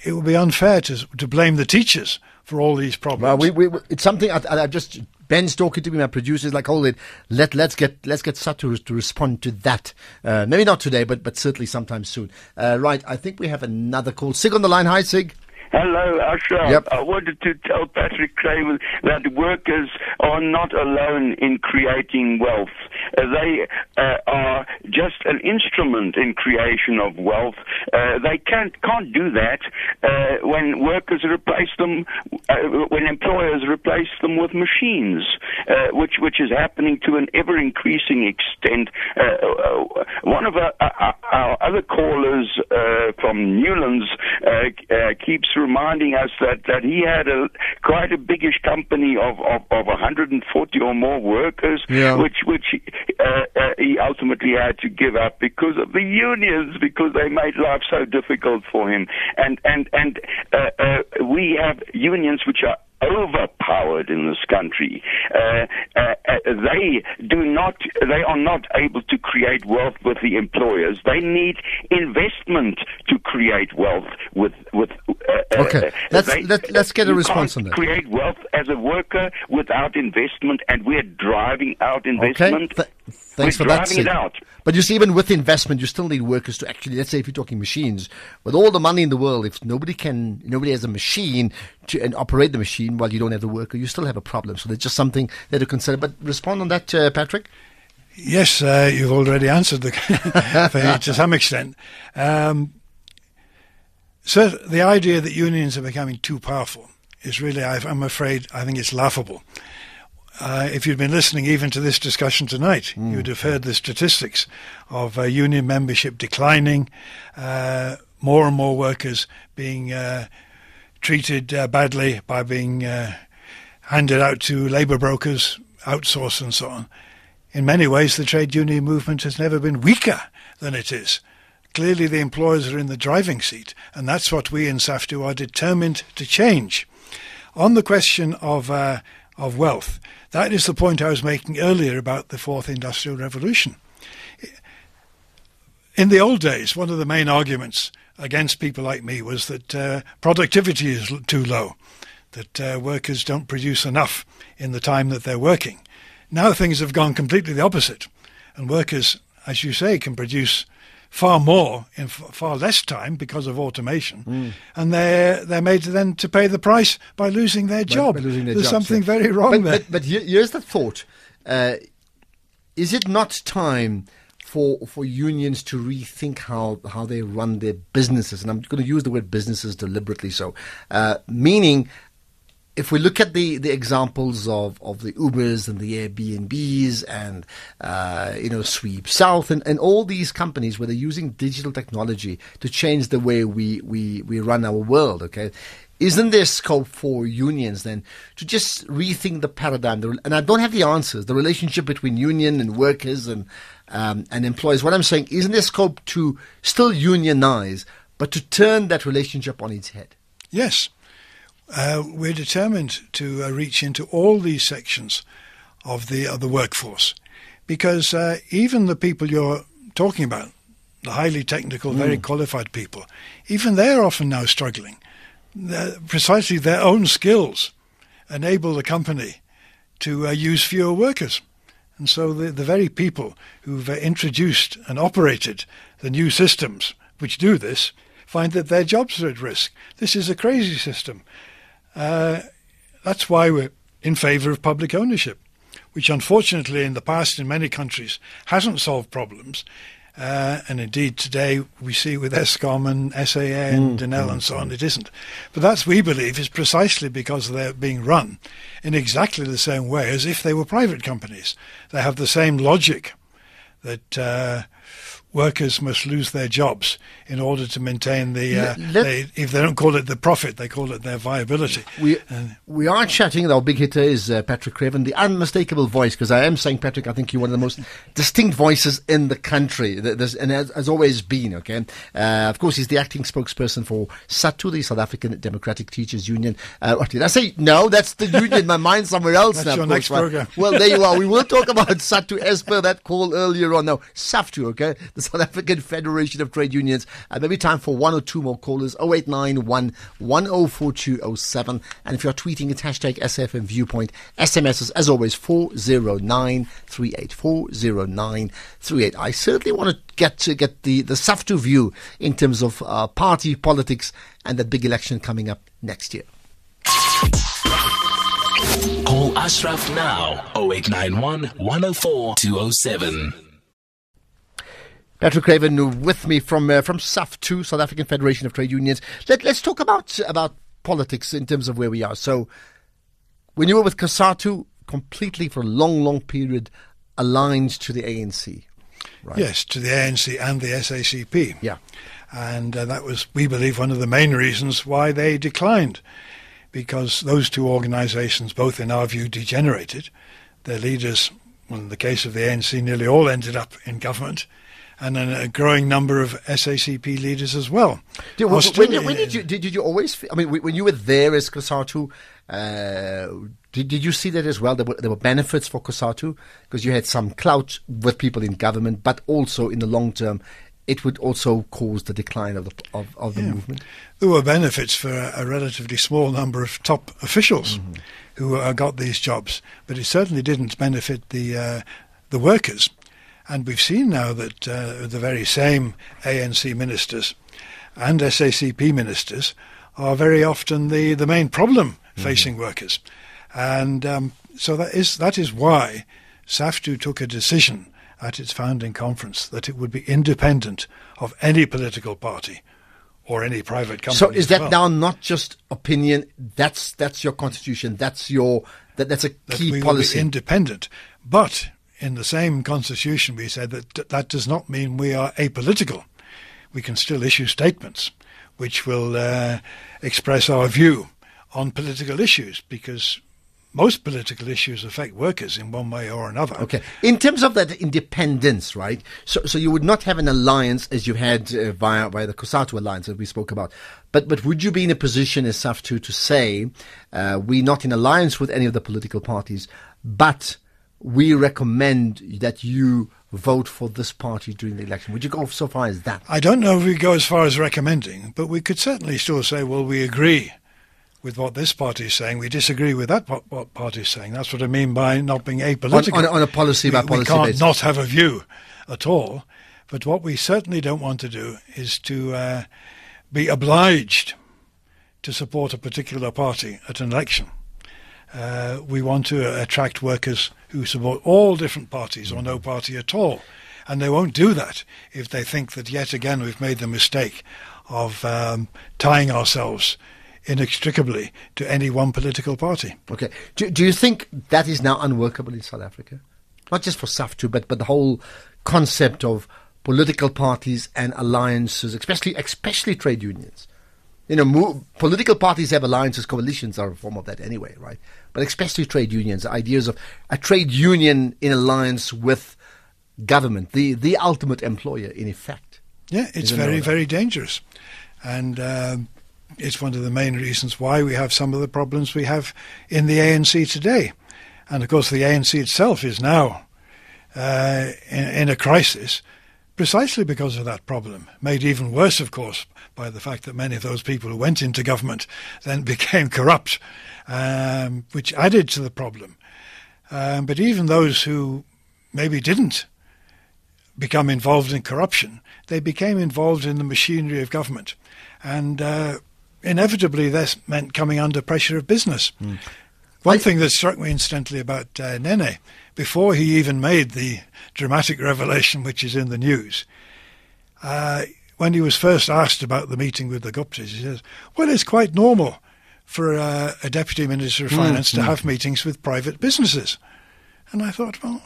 it would be unfair to to blame the teachers for all these problems. Well, we, we, it's something I, I, just Ben's talking to me. My producers, like, hold it. Let let's get let's get SADTU to respond to that. Uh, maybe not today, but but certainly sometime soon. Uh, right. I think we have another call. Sig on the line. Hi, Sig. Hello, Ashraf. Yep. I wanted to tell Patrick Craven that workers are not alone in creating wealth. They uh, are just an instrument in creation of wealth. Uh, they can't can't do that uh, when workers replace them, uh, when employers replace them with machines, uh, which which is happening to an ever increasing extent. Uh, one of our, our, other callers from Newlands keeps reminding us that, that he had a quite a biggish company of, of, of 140 or more workers, Yeah. which which uh, uh, he ultimately had to give up because of the unions, because they made life so difficult for him. And and and uh, uh, we have unions which are overpowered in this country. Uh, uh, uh, they do not, they are not able to create wealth with the employers. They need investment to create wealth with with. Uh, uh, Okay. uh, Let's- they- let- let's get a response on that. Create wealth as a worker without investment, and we're driving out Okay. investment. Th- thanks We're for that, driving Sig. it out. But you see, even with investment, you still need workers to actually. Let's say if you're talking machines, with all the money in the world, if nobody can, nobody has a machine to and operate the machine while you don't have the worker, you still have a problem. So there's just something there to consider. But respond on that, uh, Patrick. Yes, uh, you've already answered the for- to some extent. Um, so the idea that unions are becoming too powerful is really, I- I'm afraid, I think it's laughable. Uh, if you'd been listening even to this discussion tonight, you'd have heard the statistics of uh, union membership declining, uh, more and more workers being uh, treated uh, badly by being uh, handed out to labour brokers, outsourced, and so on. In many ways, the trade union movement has never been weaker than it is. Clearly, the employers are in the driving seat, and that's what we in SAFTU are determined to change. On the question of uh, of wealth, that is the point I was making earlier about the fourth industrial revolution. In the old days, one of the main arguments against people like me was that uh, productivity is too low, that uh, workers don't produce enough in the time that they're working. Now things have gone completely the opposite, and workers, as you say, can produce far more in f- far less time because of automation, and they're they're made then to pay the price by losing their job. by losing their There's jobs, something yeah. very wrong but, there. But, but here's the thought: uh, Is it not time for for unions to rethink how how they run their businesses? And I'm going to use the word businesses deliberately. So, uh, meaning. If we look at the, the examples of, of the Ubers and the Airbnbs and uh, you know Sweep South and, and all these companies where they're using digital technology to change the way we, we, we run our world, okay, isn't there scope for unions then to just rethink the paradigm? And I don't have the answers. The relationship between union and workers and um, and employees. What I'm saying isn't there scope to still unionize, but to turn that relationship on its head? Yes, uh, we're determined to uh, reach into all these sections of the of the workforce, because uh, even the people you're talking about, the highly technical, very qualified people, even they're often now struggling. They're- precisely their own skills enable the company to uh, use fewer workers. And so the, the very people who've uh, introduced and operated the new systems which do this find that their jobs are at risk. This is a crazy system. Uh, that's why we're in favour of public ownership. which unfortunately in the past in many countries hasn't solved problems. Uh, and indeed, today we see with Eskom and SAA and mm, mm, and so on, it isn't. But that's, we believe, is precisely because they're being run in exactly the same way as if they were private companies. They have the same logic that uh, workers must lose their jobs in order to maintain the. Uh, they, if they don't call it the profit, they call it their viability. We uh, we are chatting. Our big hitter is uh, Patrick Craven, the unmistakable voice. Because I am saying, Patrick, I think you're one of the most distinct voices in the country. There's, and has, has, always been. Okay, uh, of course, he's the acting spokesperson for SADTU, the South African Democratic Teachers Union. Uh, what did I say? No, that's the union. My mind's somewhere else that's now. Your next program. Well, there you are. We will talk about SADTU as per that call earlier on. No, SAFTU. Okay, the South African Federation of Trade Unions. Uh, maybe time for one or two more callers 0891 104207. And if you're tweeting, it's hashtag SFM Viewpoint. SMSs, as always, 40938. 40938. I certainly want to get to get the, the SAFTU view in terms of uh, party politics and the big election coming up next year. Call Ashraf now 0891 104 207. Patrick Craven with me from uh, from SAFTU, South African Federation of Trade Unions. Let, us talk about about politics in terms of where we are. So, when you were with COSATU, completely for a long, long period aligned to the ANC. Right? Yes, to the ANC and the SACP. Yeah. And uh, that was, we believe, one of the main reasons why they declined, because those two organisations, both in our view, degenerated. Their leaders, well, in the case of the ANC, nearly all ended up in government and a growing number of SACP leaders as well. Did, when, when, did you did, you always? I mean, when you were there as COSATU, uh, did, did you see that as well? There were, there were benefits for COSATU because you had some clout with people in government, but also in the long term, it would also cause the decline of the of, of the yeah. movement. There were benefits for a, a, relatively small number of top officials mm-hmm. who uh, got these jobs, but it certainly didn't benefit the uh, the workers. And we've seen now that uh, the very same ANC ministers and SACP ministers are very often the, the main problem mm-hmm. facing workers. And um, so that is, that is why SAFTU took a decision at its founding conference that it would be independent of any political party or any private company. So is that well. now not just opinion? That's that's your constitution. That's your that, that's a key that we policy. Will be independent, but in the same constitution, we said that that does not mean we are apolitical. We can still issue statements which will uh, express our view on political issues because most political issues affect workers in one way or another. Okay. In terms of that independence, right? So, so you would not have an alliance as you had uh, via, via the COSATU alliance that we spoke about. But, but would you be in a position as SAFTU to say, uh, we're not in alliance with any of the political parties, but we recommend that you vote for this party during the election. Would you go so far as that? I don't know if we go as far as recommending, but we could certainly still say, well, we agree with what this party is saying. We disagree with that what party is saying. That's what I mean by not being apolitical. On, on, on a policy by policy We can't basis. not have a view at all. But what we certainly don't want to do is to uh, be obliged to support a particular party at an election. Uh, we want to attract workers who support all different parties or no party at all. And they won't do that if they think that yet again we've made the mistake of um, tying ourselves inextricably to any one political party. Okay. Do, do you think that is now unworkable in South Africa? Not just for SAFTU, but, but the whole concept of political parties and alliances, especially especially trade unions you know, mo- political parties have alliances, coalitions are a form of that anyway, right? But especially trade unions, ideas of a trade union in alliance with government, the, the ultimate employer, in effect. Yeah, it's very, very dangerous. And um, it's one of the main reasons why we have some of the problems we have in the ANC today. And of course, the ANC itself is now uh, in, in a crisis precisely because of that problem, made even worse, of course, by the fact that many of those people who went into government then became corrupt, um, which added to the problem. Um, but even those who maybe didn't become involved in corruption, they became involved in the machinery of government. And uh, inevitably, this meant coming under pressure of business. Mm. One I, thing that struck me incidentally about uh, Nene before he even made the dramatic revelation which is in the news, uh, when he was first asked about the meeting with the Guptas, he says, well, it's quite normal for a, a deputy minister of hmm, finance mm, to mm. have meetings with private businesses. And I thought, well,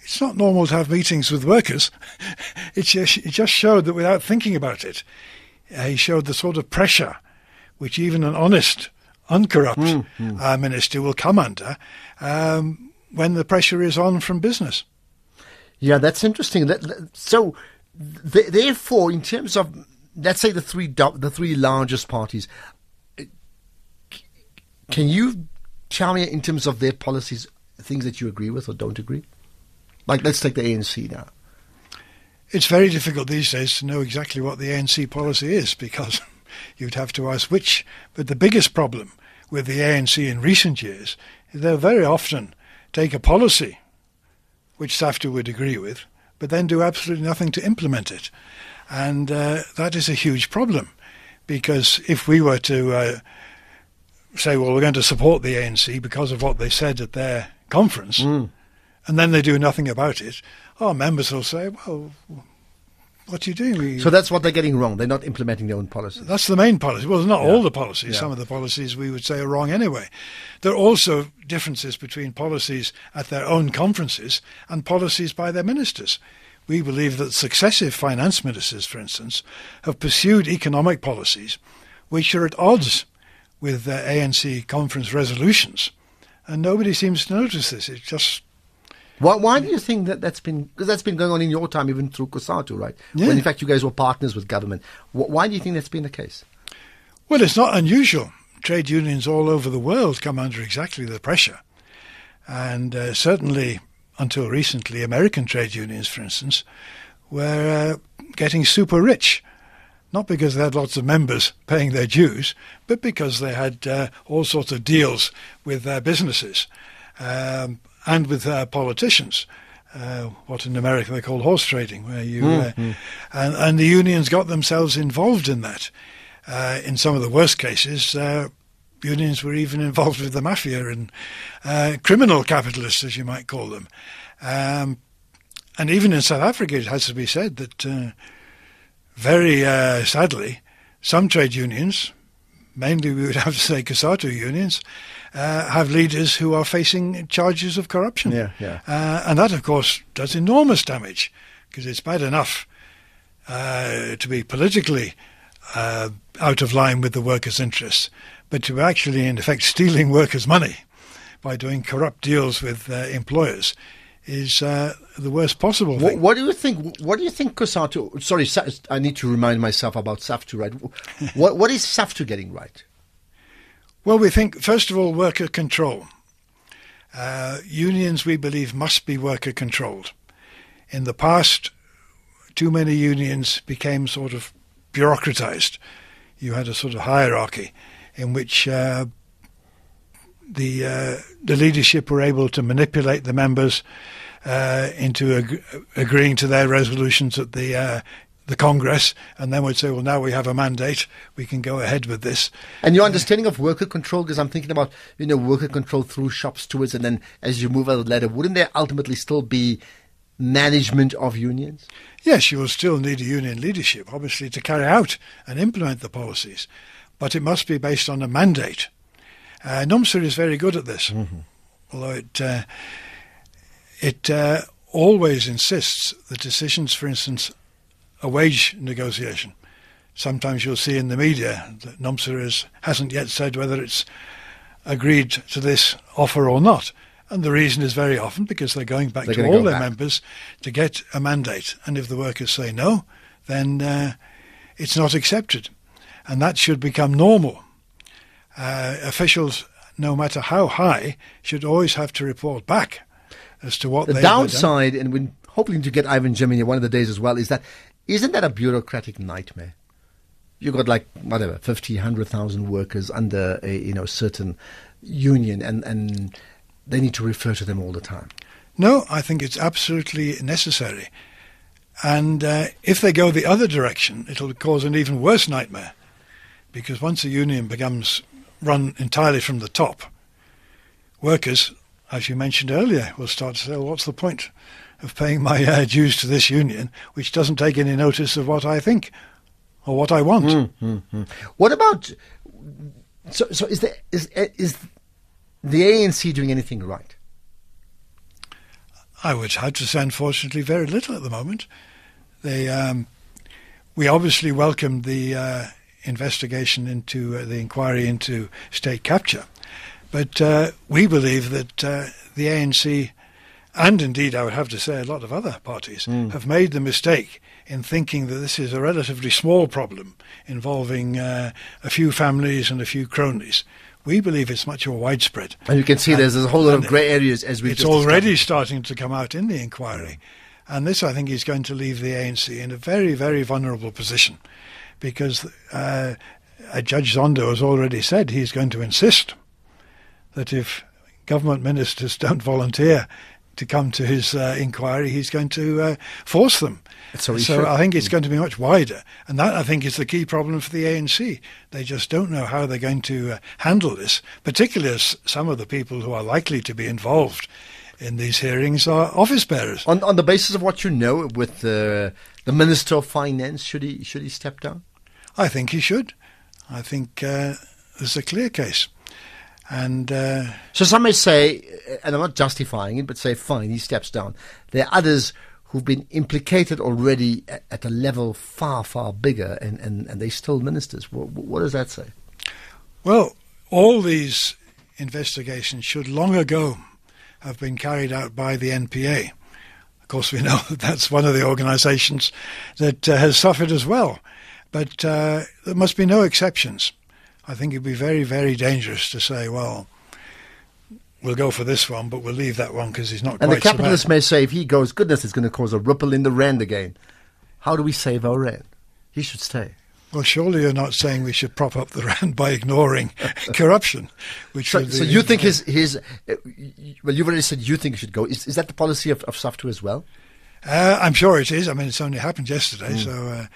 it's not normal to have meetings with workers. it, just, it just showed that without thinking about it, uh, he showed the sort of pressure which even an honest, uncorrupt mm, mm. Uh, minister will come under um, when the pressure is on from business. Yeah, that's interesting. So, therefore, in terms of let's say the three the three largest parties, can you tell me in terms of their policies things that you agree with or don't agree? Like, let's take the ANC now. It's very difficult these days to know exactly what the ANC policy is because you'd have to ask which. But the biggest problem with the ANC in recent years is they'll very often take a policy which SAFTU would agree with, but then do absolutely nothing to implement it. And uh, that is a huge problem because if we were to uh, say, well, we're going to support the ANC because of what they said at their conference, mm. and then they do nothing about it, our members will say, well, what are you doing? So that's what they're getting wrong. They're not implementing their own policies. That's the main policy. Well, not yeah. all the policies. Yeah. Some of the policies we would say are wrong anyway. There are also differences between policies at their own conferences and policies by their ministers. We believe that successive finance ministers, for instance, have pursued economic policies which are at odds with the ANC conference resolutions. And nobody seems to notice this. It just why, why do you think that that's been because that's been going on in your time, even through COSATU, right? Yeah. When in fact you guys were partners with government. Why do you think that's been the case? Well, it's not unusual. Trade unions all over the world come under exactly the pressure, and uh, certainly until recently, American trade unions, for instance, were uh, getting super rich. Not because they had lots of members paying their dues, but because they had uh, all sorts of deals with their businesses. Um, and with uh, politicians. Uh, what in America they call horse trading, where you mm, mm. and and the unions got themselves involved in that. Uh, in some of the worst cases, uh, unions were even involved with the mafia and uh, criminal capitalists, as you might call them. Um, and even in South Africa, it has to be said that very sadly, some trade unions, mainly we would have to say COSATU unions, uh, have leaders who are facing charges of corruption. Yeah, yeah. Uh, and that, of course, does enormous damage because it's bad enough uh, to be politically uh, out of line with the workers' interests, but to actually, in effect, stealing workers' money by doing corrupt deals with uh, employers is uh, the worst possible what, what, do you think? What do you think COSATU? Sorry, I need to remind myself about SAFTU. Right? what what is SAFTU getting right? Well, we think, first of all, worker control. Uh, unions, we believe, must be worker controlled. In the past, too many unions became sort of bureaucratized. You had a sort of hierarchy in which uh, the uh, the leadership were able to manipulate the members uh, into ag- agreeing to their resolutions at the uh, the Congress, and then we'd say, well, now we have a mandate, we can go ahead with this. And your understanding of worker control, because I'm thinking about, you know, worker control through shop stewards, and then as you move out the ladder, wouldn't there ultimately still be management of unions? Yes, you will still need a union leadership, obviously, to carry out and implement the policies, but it must be based on a mandate. Uh, is very good at this, mm-hmm. although it uh, it uh, always insists that decisions, for instance, a wage negotiation. Sometimes you'll see in the media that NUMSA is, hasn't yet said whether it's agreed to this offer or not. And the reason is very often because they're going back they're to all their back. members to get a mandate. And if the workers say no, then uh, it's not accepted. And that should become normal. Uh, officials, no matter how high, should always have to report back as to what the downside, and we're hoping to get Irvin Jim in one of the days as well, is that isn't that a bureaucratic nightmare? You've got like whatever 50, 100,000 workers under a you know certain union, and and they need to refer to them all the time. No, I think it's absolutely necessary. And uh, if they go the other direction, it'll cause an even worse nightmare. Because once a union becomes run entirely from the top, workers as you mentioned earlier, will start to say, well, what's the point of paying my uh, dues to this union, which doesn't take any notice of what I think or what I want? Mm-hmm. What about so? So is the is is the ANC doing anything right? I would have to say, unfortunately, very little at the moment. They, um, we obviously welcomed the uh, investigation into uh, the inquiry into state capture, but uh, we believe that uh, the ANC, and indeed I would have to say a lot of other parties, mm. have made the mistake in thinking that this is a relatively small problem involving uh, a few families and a few cronies. We believe it's much more widespread. And you can see and, there's a whole lot of grey areas as we It's already starting to come out in the inquiry. And this, I think, is going to leave the ANC in a very, very vulnerable position because uh, Judge Zondo has already said he's going to insist that if government ministers don't volunteer to come to his uh, inquiry, he's going to uh, force them. So, so I think it's going to be much wider, and that I think is the key problem for the ANC. They just don't know how they're going to uh, handle this, particularly as some of the people who are likely to be involved in these hearings are office bearers. On on the basis of what you know, with the the Minister of Finance, should he should he step down? I think he should. I think uh, there's a clear case. And uh, so some may say, and I'm not justifying it, but say, fine, he steps down. There are others who've been implicated already at, at a level far, far bigger, and, and, and they're still ministers. What, what does that say? Well, all these investigations should long ago have been carried out by the NPA. Of course, we know that that's one of the organisations that uh, has suffered as well. But uh, there must be no exceptions. I think it'd be very, very dangerous to say, well, we'll go for this one, but we'll leave that one because he's not. And the capitalist may say, if he goes, goodness, it's going to cause a ripple in the rand again. How do we save our rand? He should stay. Well, surely you're not saying we should prop up the rand by ignoring corruption, which so, so you think his his uh, well, you've already said you think he should go. Is, is that the policy of, of SAFTU as well? Uh, I'm sure it is. I mean, it's only happened yesterday, mm. so uh,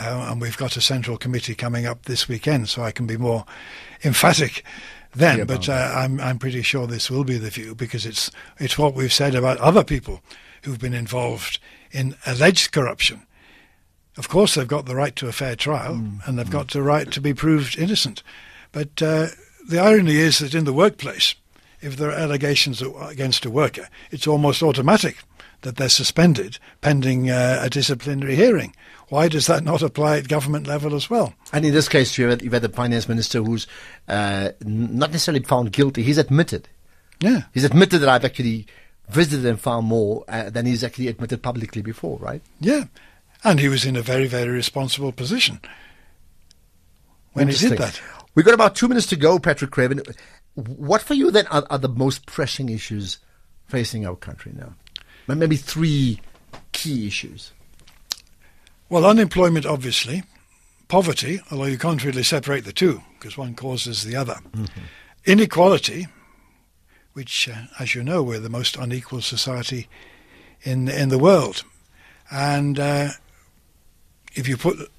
uh, and we've got a central committee coming up this weekend, so I can be more emphatic then. Yeah, but uh, I'm I'm pretty sure this will be the view because it's it's what we've said about other people who've been involved in alleged corruption. Of course, they've got the right to a fair trial, mm. and they've mm. got the right to be proved innocent. But uh, the irony is that in the workplace, if there are allegations against a worker, it's almost automatic that they're suspended pending uh, a disciplinary hearing. Why does that not apply at government level as well? And in this case, you've had, you've had the finance minister who's uh, not necessarily found guilty. He's admitted. Yeah. He's admitted that I've actually visited and found more uh, than he's actually admitted publicly before, right? Yeah. And he was in a very, very responsible position when he did that. We've got about two minutes to go, Patrick Craven. What for you then are, are the most pressing issues facing our country now? Maybe three key issues. Well, unemployment, obviously. Poverty, although you can't really separate the two because one causes the other. Mm-hmm. Inequality, which, uh, as you know, we're the most unequal society in in the world, and uh, if you put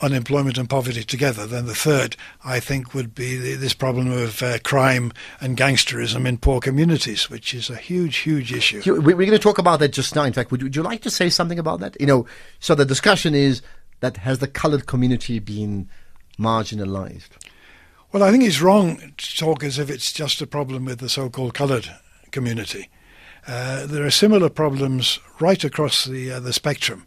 unemployment and poverty together, then the third, I think, would be the, this problem of uh, crime and gangsterism in poor communities, which is a huge, huge issue. We're going to talk about that just now. In fact, would you, would you like to say something about that? You know, so the discussion is that has the coloured community been marginalised? Well, I think it's wrong to talk as if it's just a problem with the so-called coloured community. Uh, there are similar problems right across the uh, the spectrum.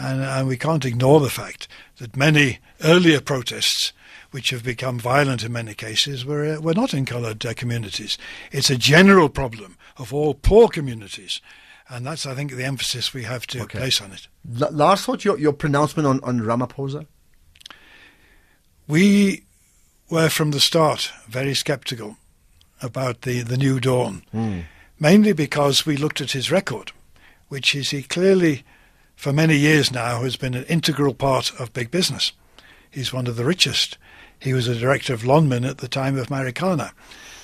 And, and we can't ignore the fact that many earlier protests which have become violent in many cases, were, uh, were not in coloured uh, communities. It's a general problem of all poor communities. And that's, I think, the emphasis we have to okay. place on it. L- last thought, your, your pronouncement on, on Ramaphosa? We were from the start very sceptical about the, the new dawn, mm. mainly because we looked at his record, which is he clearly for many years now has been an integral part of big business. He's one of the richest. He was a director of Lonmin at the time of Marikana.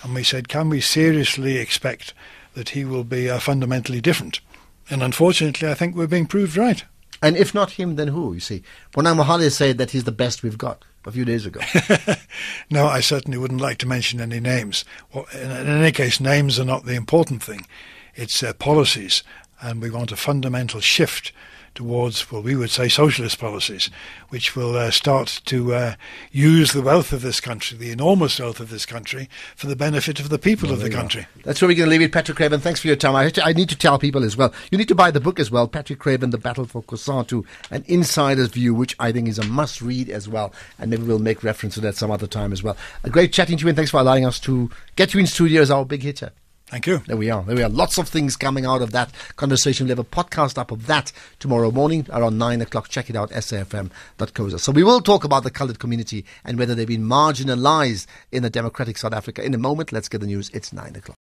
And we said, can we seriously expect that he will be uh, fundamentally different? And unfortunately, I think we're being proved right. And if not him, then who? You see, Bonang Mohale said that he's the best we've got a few days ago. no, I certainly wouldn't like to mention any names. Well, in, in, any case, names are not the important thing. It's uh, policies, and we want a fundamental shift towards, well, we would say socialist policies, which will uh, start to uh, use the wealth of this country, the enormous wealth of this country, for the benefit of the people well, of the country. Are. That's where we're going to leave it. Patrick Craven, thanks for your time. I, to, I, need to tell people as well, you need to buy the book as well, Patrick Craven, The Battle for COSATU, An Insider's View, which I think is a must read as well. And maybe we'll make reference to that some other time as well. A great chatting to you, and thanks for allowing us to get you in studio as our big hitter. Thank you. There we are. There we are. Lots of things coming out of that conversation. We'll have a podcast up of that tomorrow morning around 9 o'clock. Check it out, safm.co.za. So we will talk about the coloured community and whether they've been marginalised in a democratic South Africa. In a moment, let's get the news. It's 9 o'clock.